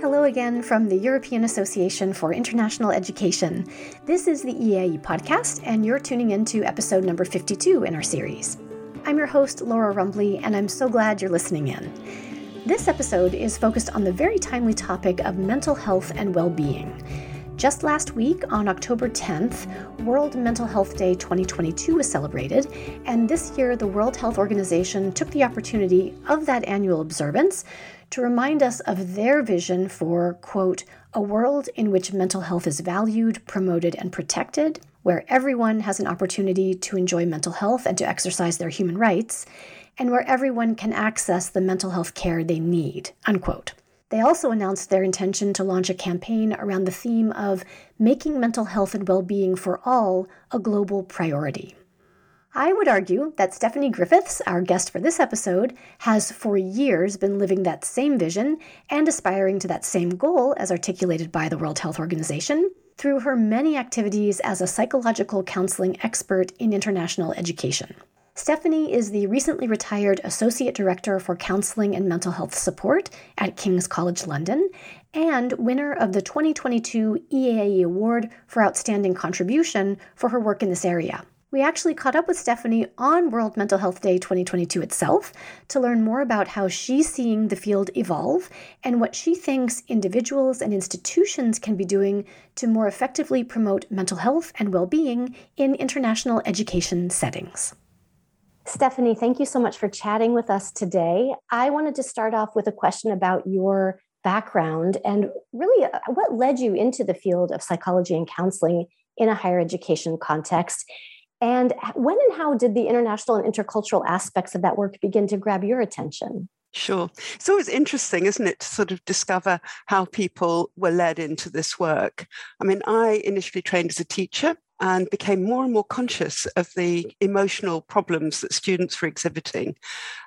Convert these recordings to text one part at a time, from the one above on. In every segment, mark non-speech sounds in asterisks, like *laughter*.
Hello again from the European Association for International Education. This is the EAIE podcast, and you're tuning into episode number 52 in our series. I'm your host, Laura Rumbley, and I'm so glad you're listening in. This episode is focused on the very timely topic of mental health and well being. Just last week, on October 10th, World Mental Health Day 2022 was celebrated, and this year the World Health Organization took the opportunity of that annual observance to remind us of their vision for, quote, a world in which mental health is valued, promoted, and protected, where everyone has an opportunity to enjoy mental health and to exercise their human rights, and where everyone can access the mental health care they need. Unquote. They also announced their intention to launch a campaign around the theme of making mental health and well being for all a global priority. I would argue that Stephanie Griffiths, our guest for this episode, has for years been living that same vision and aspiring to that same goal as articulated by the World Health Organization through her many activities as a psychological counseling expert in international education. Stephanie is the recently retired Associate Director for Counseling and Mental Health Support at King's College London and winner of the 2022 EAIE Award for Outstanding Contribution for her work in this area. We actually caught up with Stephanie on World Mental Health Day 2022 itself to learn more about how she's seeing the field evolve and what she thinks individuals and institutions can be doing to more effectively promote mental health and well being in international education settings. Stephanie, thank you so much for chatting with us today. I wanted to start off with a question about your background and really uh, what led you into the field of psychology and counseling in a higher education context. And when and how did the international and intercultural aspects of that work begin to grab your attention? Sure. It's always interesting, isn't it, to sort of discover how people were led into this work. I mean, I initially trained as a teacher and became more and more conscious of the emotional problems that students were exhibiting.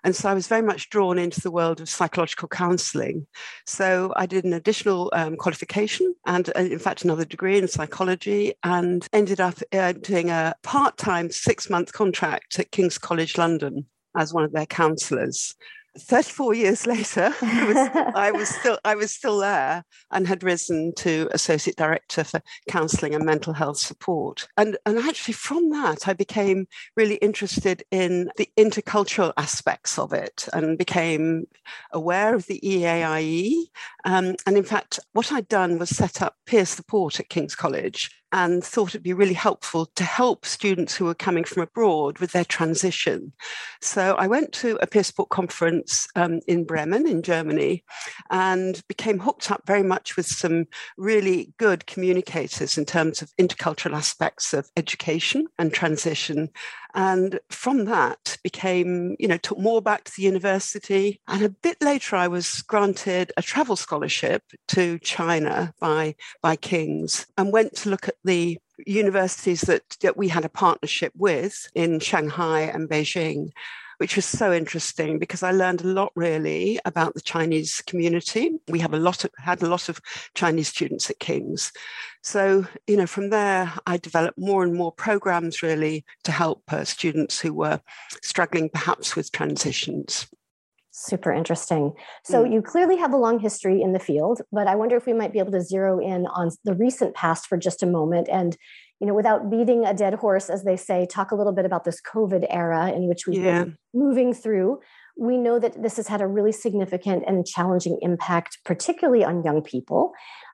And so I was very much drawn into the world of psychological counseling. So I did an additional um, qualification and, uh, in fact, another degree in psychology and ended up uh, doing a part time six month contract at King's College London as one of their counsellors. 34 years later, *laughs* I was, *laughs* I was, still I was still there and had risen to associate director for counselling and mental health support. And and actually from that, I became really interested in the intercultural aspects of it and became aware of the EAIE. Um, and in fact, what I'd done was set up peer support at King's College and thought it'd be really helpful to help students who were coming from abroad with their transition. So I went to a peer support conference um, in Bremen in Germany and became hooked up very much with some really good communicators in terms of intercultural aspects of education and transition and from that became you know took more back to the university. And a bit later i was granted a travel scholarship to china by by king's and went to look at the universities that, that we had a partnership with in shanghai and beijing which was so interesting because I learned a lot really about the Chinese community. We have a lot of, had a lot of Chinese students at King's. So, you know, from there, I developed more and more programs really to help uh, students who were struggling perhaps with transitions. Super interesting. So, mm. you clearly have a long history in the field, but I wonder if we might be able to zero in on the recent past for just a moment and you know, without beating a dead horse, as they say, talk a little bit about this COVID era in which we've yeah. been moving through. We know that this has had a really significant and challenging impact, particularly on young people.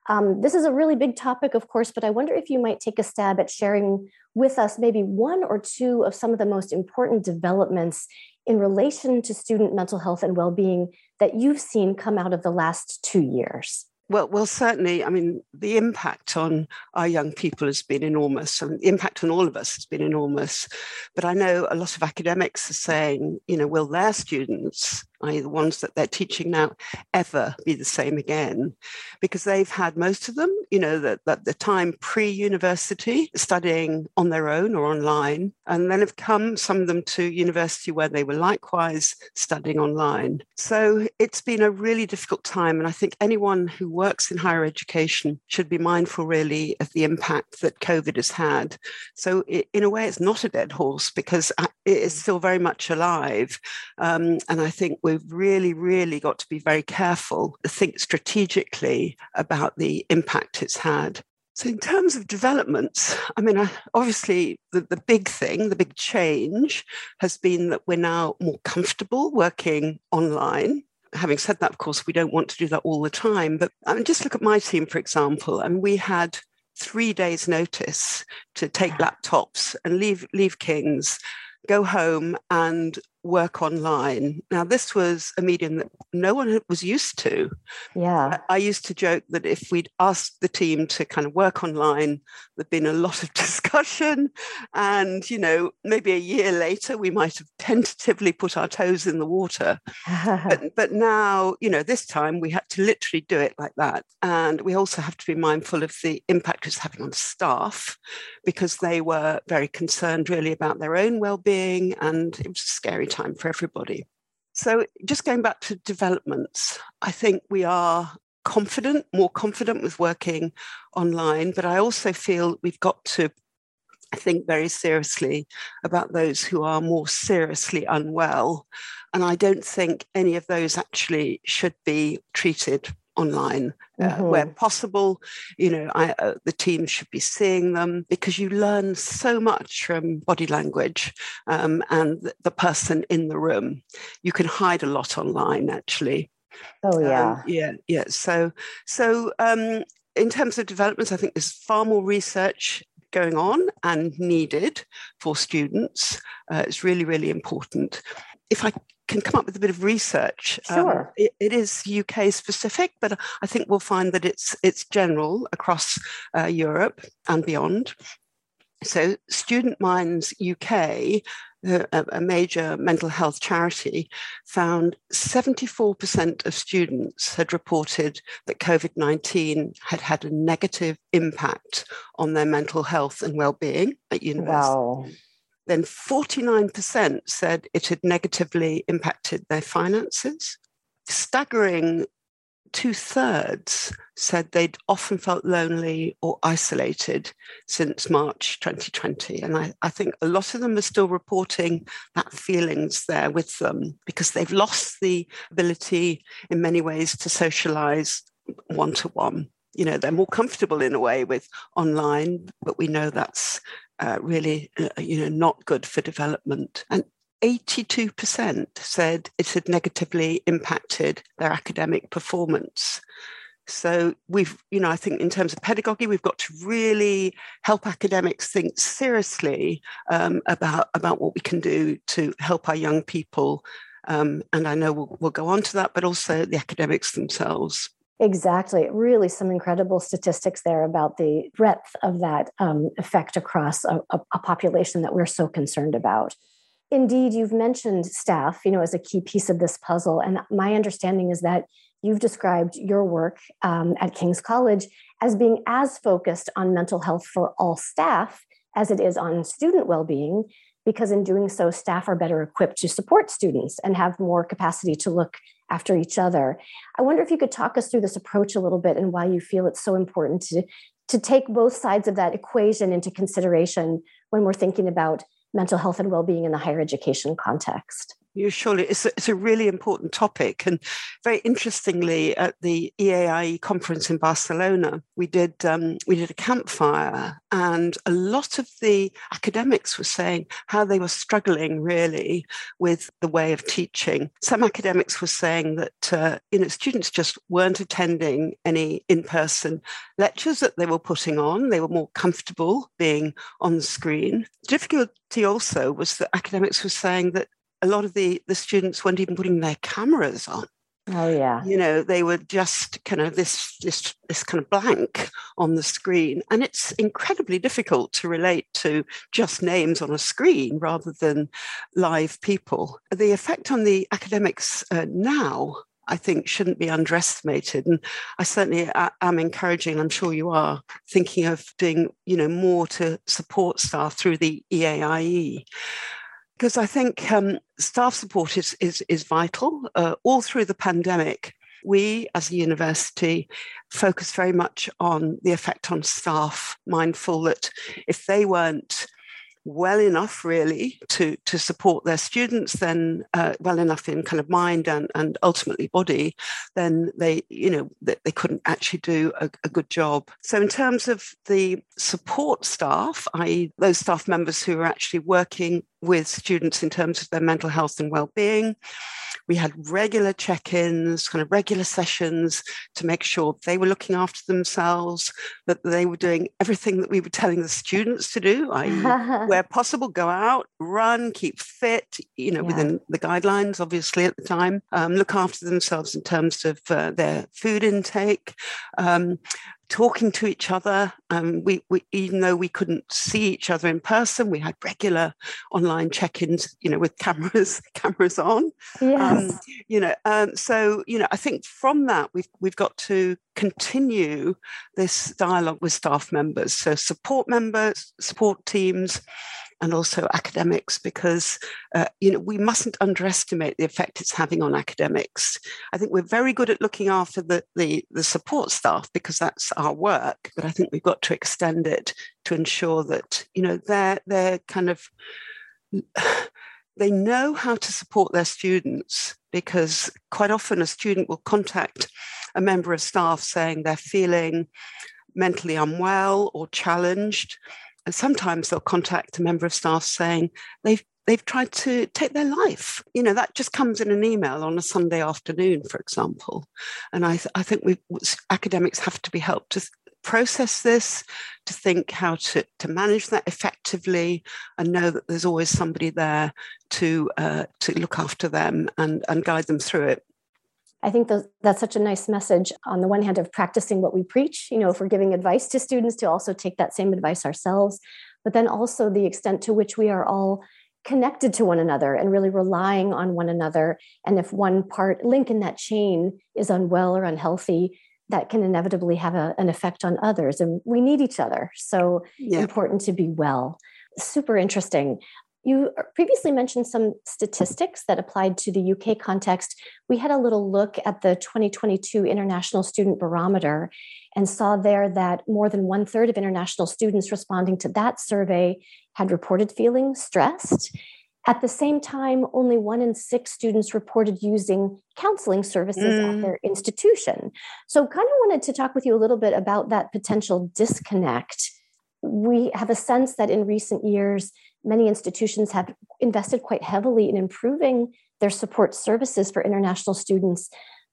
Um, this is a really big topic, of course, but I wonder if you might take a stab at sharing with us maybe one or two of some of the most important developments in relation to student mental health and well being that you've seen come out of the last two years. Well, well, certainly. I mean, the impact on our young people has been enormous, and the impact on all of us has been enormous. But I know a lot of academics are saying, you know, will their students i.e., the ones that they're teaching now, ever be the same again, because they've had most of them, you know, that the, the time pre-university studying on their own or online, and then have come some of them to university where they were likewise studying online. So it's been a really difficult time, and I think anyone who works in higher education should be mindful really of the impact that COVID has had. So it, in a way, it's not a dead horse because uh, it is still very much alive, um, and I think we we've really, really got to be very careful, think strategically about the impact it's had. So, in terms of developments, I mean, obviously, the, the big thing, the big change has been that we're now more comfortable working online. Having said that, of course, we don't want to do that all the time. But I mean, just look at my team, for example, and we had three days' notice to take laptops and leave leave King's, go home and work online. Now, this was a medium that no one was used to. Yeah. I, used to joke that if we'd asked the team to kind of work online, there'd been a lot of *laughs* discussion. And, you know, maybe a year later, we might have tentatively put our toes in the water. but, *laughs* but now, you know, this time we had to literally do it like that. And we also have to be mindful of the impact it's having on staff because they were very concerned really about their own well-being and it was scary time for everybody. So, just going back to developments, I think we are confident, more confident with working online, but I also feel we've got to think very seriously about those who are more seriously unwell. And I don't think any of those actually should be treated online uh, mm-hmm. where possible. You know, I, uh, the team should be seeing them because you learn so much from body language um, and the person in the room. You can hide a lot online, actually. Oh yeah, um, yeah, yeah. So, so um, in terms of developments, I think there's far more research going on and needed for students. Uh, it's really, really important. If I can come up with a bit of research. Um, sure. Um, it, it is UK specific, but I think we'll find that it's it's general across uh, Europe and beyond. So, Student Minds UK, a, major mental health charity, found 74% of students had reported that COVID 19 had had a negative impact on their mental health and well-being at university. Wow then 49% said it had negatively impacted their finances. Staggering two thirds said they'd often felt lonely or isolated since March 2020. And I, I, think a lot of them are still reporting that feelings there with them because they've lost the ability in many ways to socialize one to one. You know, they're more comfortable in a way with online, but we know that's uh, really, uh, you know, not good for development. And 82% said it had negatively impacted their academic performance. So we've, you know, I think in terms of pedagogy, we've got to really help academics think seriously um, about about what we can do to help our young people. Um, and I know we'll, we'll go on to that, but also the academics themselves. Exactly. Really, some incredible statistics there about the breadth of that um, effect across a, a, population that we're so concerned about. Indeed, you've mentioned staff, you know, as a key piece of this puzzle. And my understanding is that you've described your work um, at King's College as being as focused on mental health for all staff as it is on student well-being because in doing so staff are better equipped to support students and have more capacity to look after each other. I wonder if you could talk us through this approach a little bit and why you feel it's so important to, to take both sides of that equation into consideration when we're thinking about mental health and well-being in the higher education context. Yeah, surely. It's a, it's a really important topic. And very interestingly, at the EAIE conference in Barcelona, we did um, we did a campfire, and a lot of the academics were saying how they were struggling really with the way of teaching. Some academics were saying that uh, you know students just weren't attending any in-person lectures that they were putting on. They were more comfortable being on screen. Difficulty also was that academics were saying that a lot of the the students weren't even putting their cameras on. Oh yeah. You know they were just kind of this this this kind of blank on the screen. And it's incredibly difficult to relate to just names on a screen rather than live people. The effect on the academics uh, now I think shouldn't be underestimated. And I certainly am encouraging, I'm sure you are, thinking of doing, you know, more to support staff through the EAIE because I think um, staff support is is, is vital. Uh, all through the pandemic, we as a university focus very much on the effect on staff, mindful that if they weren't well enough really to to support their students then uh, well enough in kind of mind and and ultimately body then they you know they, they couldn't actually do a, a good job so in terms of the support staff i.e those staff members who are actually working with students in terms of their mental health and well-being we had regular check ins, kind of regular sessions to make sure they were looking after themselves, that they were doing everything that we were telling the students to do, i.e., *laughs* where possible, go out, run, keep fit, you know, yeah. within the guidelines, obviously, at the time, um, look after themselves in terms of uh, their food intake. Um, talking to each other. Um, we, we, even though we couldn't see each other in person, we had regular online check-ins, you know, with *laughs* cameras cameras on. Yes. Um, you know, um, so you know, I think from that we've we've got to continue this dialogue with staff members, so support members, support teams, and also academics because uh, you know we mustn't underestimate the effect it's having on academics. I think we're very good at looking after the, the, the support staff because that's our work but i think we've got to extend it to ensure that you know they're they're kind of they know how to support their students because quite often a student will contact a member of staff saying they're feeling mentally unwell or challenged sometimes they'll contact a member of staff saying they've they've tried to take their life. You know, that just comes in an email on a Sunday afternoon, for example. And I, th- I think we academics have to be helped to process this, to think how to, to manage that effectively, and know that there's always somebody there to uh, to look after them and, and guide them through it. I think those, that's such a nice message on the one hand of practicing what we preach, you know, if we're giving advice to students to also take that same advice ourselves, but then also the extent to which we are all connected to one another and really relying on one another. And if one part link in that chain is unwell or unhealthy, that can inevitably have a, an effect on others. And we need each other. So yeah. important to be well. Super interesting. You previously mentioned some statistics that applied to the UK context. We had a little look at the 2022 International Student Barometer and saw there that more than one third of international students responding to that survey had reported feeling stressed. At the same time, only one in six students reported using counseling services mm. at their institution. So, kind of wanted to talk with you a little bit about that potential disconnect. We have a sense that in recent years, many institutions have invested quite heavily in improving their support services for international students.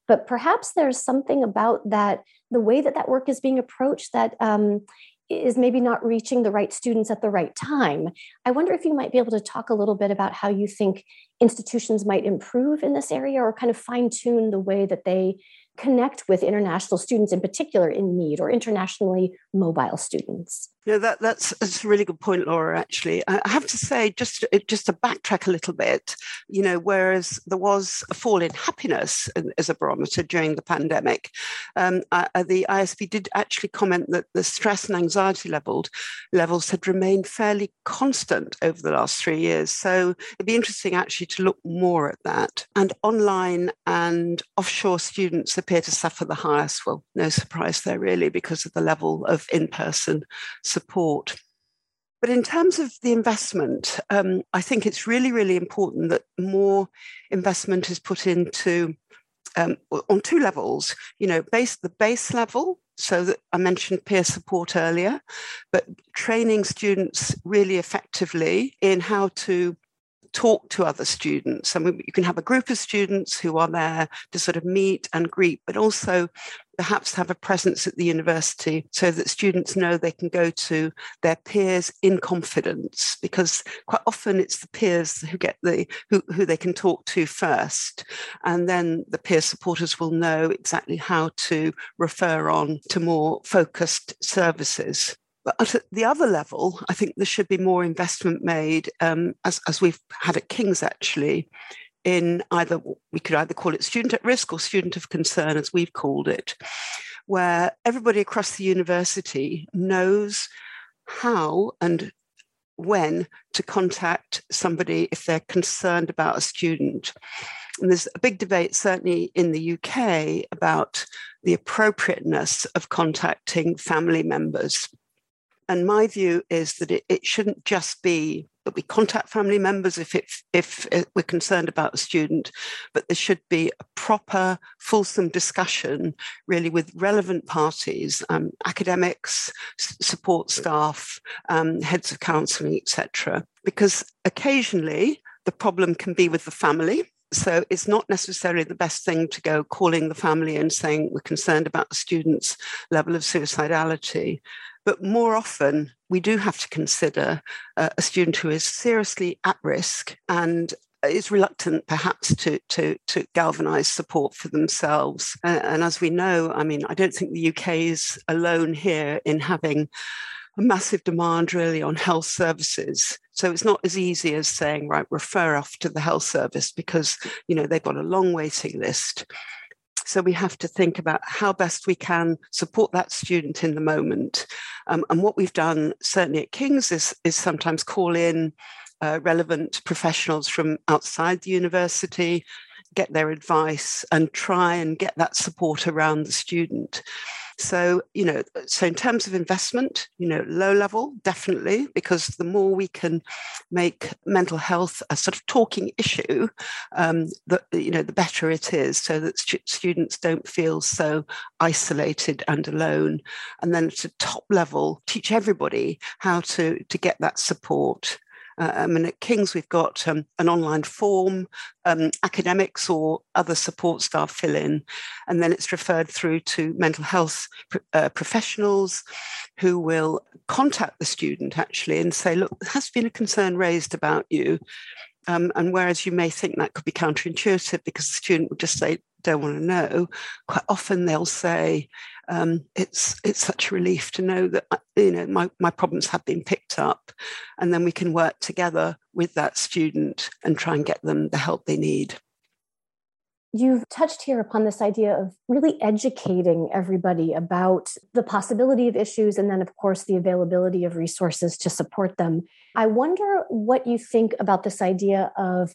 But perhaps there's something about that the way that that work is being approached that um, is maybe not reaching the right students at the right time. I wonder if you might be able to talk a little bit about how you think institutions might improve in this area or kind of fine tune the way that they connect with international students in particular in need or internationally mobile students yeah, that, that's, that's a really good point, Laura. Actually, I have to say, just just to backtrack a little bit, you know, whereas there was a fall in happiness as a barometer during the pandemic, um, uh, the ISB did actually comment that the stress and anxiety leveled levels had remained fairly constant over the last three years. So it'd be interesting actually to look more at that. And online and offshore students appear to suffer the highest. Well, no surprise there really, because of the level of in-person support. But in terms of the investment, um, I think it's really, really important that more investment is put into um, on two levels. You know, base the base level, so that I mentioned peer support earlier, but training students really effectively in how to talk to other students. I mean, you can have a group of students who are there to sort of meet and greet, but also perhaps have a presence at the university so that students know they can go to their peers in confidence because quite often it's the peers who get the who, who they can talk to first and then the peer supporters will know exactly how to refer on to more focused services but at the other level, I think there should be more investment made, um, as, as we've had at King's actually, in either, we could either call it student at risk or student of concern, as we've called it, where everybody across the university knows how and when to contact somebody if they're concerned about a student. And there's a big debate, certainly in the UK, about the appropriateness of contacting family members And my view is that it, it shouldn't just be that we contact family members if, it, if we're concerned about a student, but there should be a proper, fulsome discussion really with relevant parties, um, academics, support staff, um, heads of counselling, etc. Because occasionally the problem can be with the family so it's not necessarily the best thing to go calling the family and saying we're concerned about the student's level of suicidality. But more often, we do have to consider uh, a student who is seriously at risk and is reluctant perhaps to to to galvanize support for themselves and as we know i mean i don't think the uk is alone here in having a massive demand really on health services. So it's not as easy as saying, right, refer off to the health service because, you know, they've got a long waiting list. So we have to think about how best we can support that student in the moment. Um, and what we've done, certainly at King's, is, is sometimes call in uh, relevant professionals from outside the university, get their advice, and try and get that support around the student. So, you know, so in terms of investment, you know, low level, definitely, because the more we can make mental health a sort of talking issue, um, the, you know, the better it is so that stu- students don't feel so isolated and alone. And then at a top level, teach everybody how to, to get that support. Uh, I mean, at King's, we've got um, an online form, um, academics or other support staff fill in, and then it's referred through to mental health uh, professionals who will contact the student actually and say, look, there has been a concern raised about you. Um, and whereas you may think that could be counterintuitive because the student would just say, don't want to know, quite often they'll say, um, it's it's such a relief to know that uh, you know my, my problems have been picked up and then we can work together with that student and try and get them the help they need You've touched here upon this idea of really educating everybody about the possibility of issues and then, of course, the availability of resources to support them. I wonder what you think about this idea of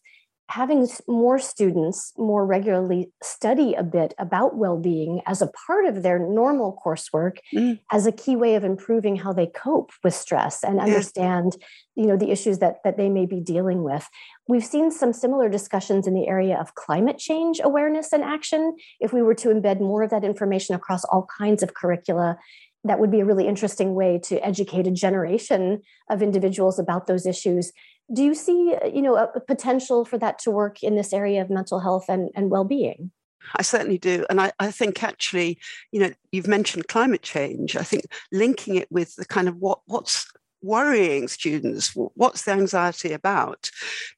having more students more regularly study a bit about well-being as a part of their normal coursework mm. as a key way of improving how they cope with stress and understand you know the issues that that they may be dealing with. We've seen some similar discussions in the area of climate change awareness and action. If we were to embed more of that information across all kinds of curricula that would be a really interesting way to educate a generation of individuals about those issues do you see you know a potential for that to work in this area of mental health and, and well-being I certainly do. And I, I, think actually, you know, you've mentioned climate change. I think linking it with the kind of what what's worrying students what's the anxiety about?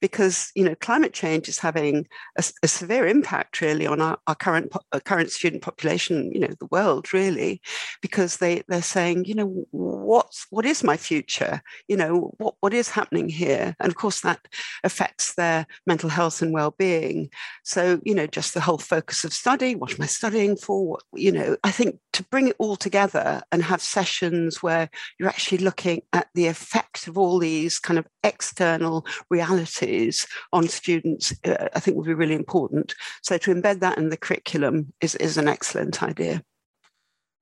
Because you know climate change is having a, a severe impact really on our, our current uh, current student population you know the world really because they they're saying you know what's what is my future? You know what what is happening here? And of course that affects their mental health and well-being. So you know just the whole focus of study what am i studying for? What, you know i think to bring it all together and have sessions where you're actually looking at the effect of all these kind of external realities on students, uh, I think would be really important. So to embed that in the curriculum is, is an excellent idea.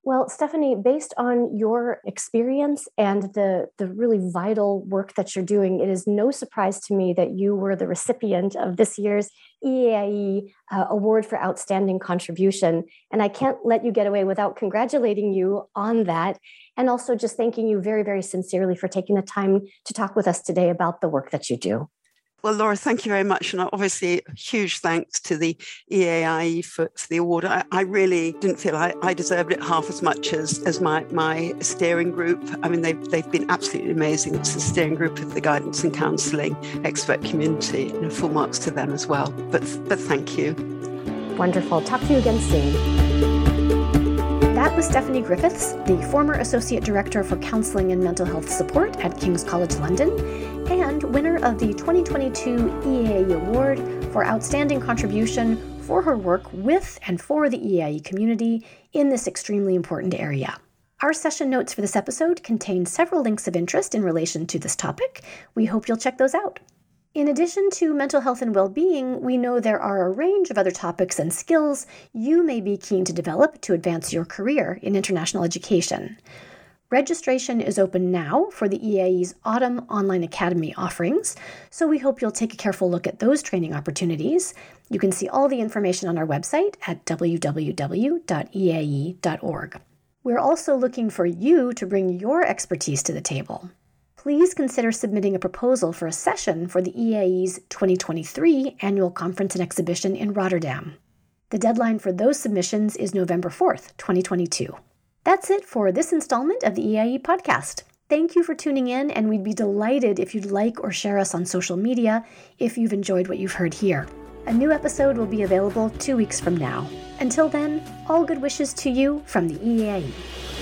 Well, Stephanie, based on your experience and the, the really vital work that you're doing, it is no surprise to me that you were the recipient of this year's EAIE uh, Award for Outstanding Contribution. And I can't let you get away without congratulating you on that. And also just thanking you very, very sincerely for taking the time to talk with us today about the work that you do. Well, Laura, thank you very much. And obviously, huge thanks to the EAIE for, for the award. I, I, really didn't feel I, I, deserved it half as much as, as my, my steering group. I mean, they've, they've been absolutely amazing. It's a steering group of the guidance and counselling expert community. And full marks to them as well. But, but thank you. Wonderful. Talk to you again soon. That was Stephanie Griffiths, the former Associate Director for Counselling and Mental Health Support at King's College London and winner of the 2022 EAIE Award for Outstanding Contribution for her work with and for the EAIE community in this extremely important area. Our session notes for this episode contain several links of interest in relation to this topic. We hope you'll check those out. In addition to mental health and well being, we know there are a range of other topics and skills you may be keen to develop to advance your career in international education. Registration is open now for the EAIE's Autumn Online Academy offerings, so we hope you'll take a careful look at those training opportunities. You can see all the information on our website at www.eaie.org. We're also looking for you to bring your expertise to the table. Please consider submitting a proposal for a session for the EAIE's 2023 annual conference and exhibition in Rotterdam. The deadline for those submissions is November 4th, 2022. That's it for this installment of the EAIE podcast. Thank you for tuning in, and we'd be delighted if you'd like or share us on social media if you've enjoyed what you've heard here. A new episode will be available two weeks from now. Until then, all good wishes to you from the EAIE.